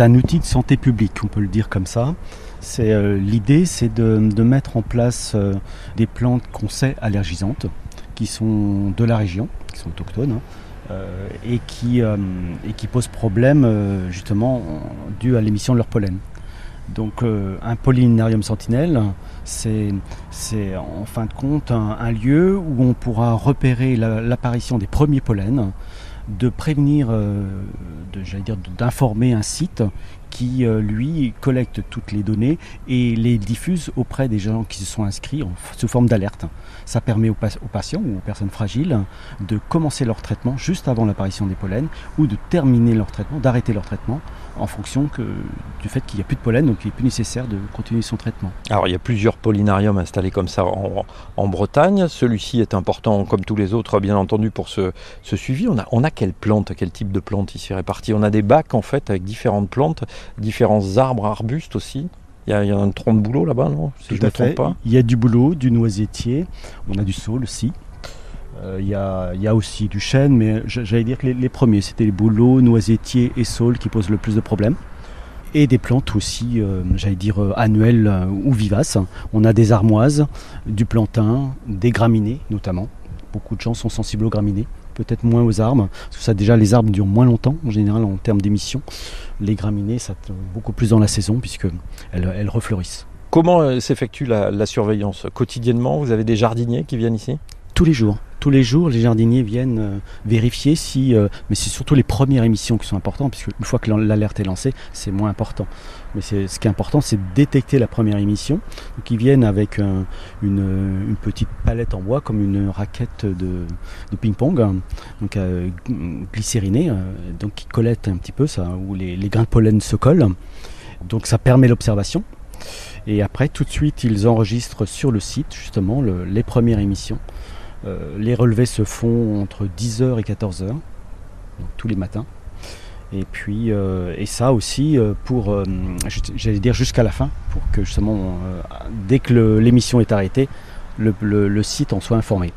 c'est un outil de santé publique, on peut le dire comme ça. Euh, l'idée, c'est de, mettre en place euh, des plantes qu'on sait allergisantes, qui sont de la région, qui sont autochtones, hein, euh, et, qui, et qui posent problème justement dû à l'émission de leur pollen. Donc un pollinarium sentinelle, c'est en fin de compte un, lieu où on pourra repérer l'apparition des premiers pollens, de prévenir, j'allais dire, d'informer un site qui, euh, lui, collecte toutes les données et les diffuse auprès des gens qui se sont inscrits sous forme d'alerte. Ça permet aux, patients ou aux personnes fragiles de commencer leur traitement juste avant l'apparition des pollens ou de terminer leur traitement, d'arrêter leur traitement en fonction du fait qu'il n'y a plus de pollen, donc il n'est plus nécessaire de continuer son traitement. Alors il y a plusieurs pollinariums installés comme ça en, Bretagne. Celui-ci est important comme tous les autres, bien entendu, pour ce, suivi. On a, on a quelle plante, quel type de plante ici réparti On a des bacs en fait avec différentes plantes, différents arbres, arbustes aussi. Il y, a, un tronc de boulot là-bas, non si je me trompe pas. Il y a du boulot, du noisetier, on a du saule aussi. Euh, il y, a, aussi du chêne, mais j'allais dire que les, premiers, c'était les bouleaux, noisetiers et saules qui posent le plus de problèmes. Et des plantes aussi, euh, j'allais dire euh, annuelles ou vivaces. On a des armoises, du plantain, des graminées notamment. Beaucoup de gens sont sensibles aux graminées, peut-être moins aux arbres, parce que ça déjà les arbres durent moins longtemps en général en termes d'émissions. Les graminées, ça beaucoup plus dans la saison puisqu'elles elles refleurissent. Comment s'effectue la surveillance? Quotidiennement, vous avez des jardiniers qui viennent ici? Tous les jours tous les jours, les jardiniers viennent euh, vérifier si, euh, mais c'est surtout les premières émissions qui sont importantes, puisque une fois que l'alerte est lancée, c'est moins important. Mais ce qui est important, c'est de détecter la première émission. Donc ils viennent avec une, petite palette en bois, comme une raquette de, ping-pong, donc euh, glycérinée, donc qui collecte un petit peu où les, grains de pollen se collent. Donc ça permet l'observation. Et après, tout de suite, ils enregistrent sur le site justement les premières émissions. Euh, les relevés se font entre 10h et 14h, tous les matins. Et puis, euh, et ça aussi euh, pour, j'allais dire jusqu'à la fin, pour que justement, dès que l'émission est arrêtée, le, site en soit informé.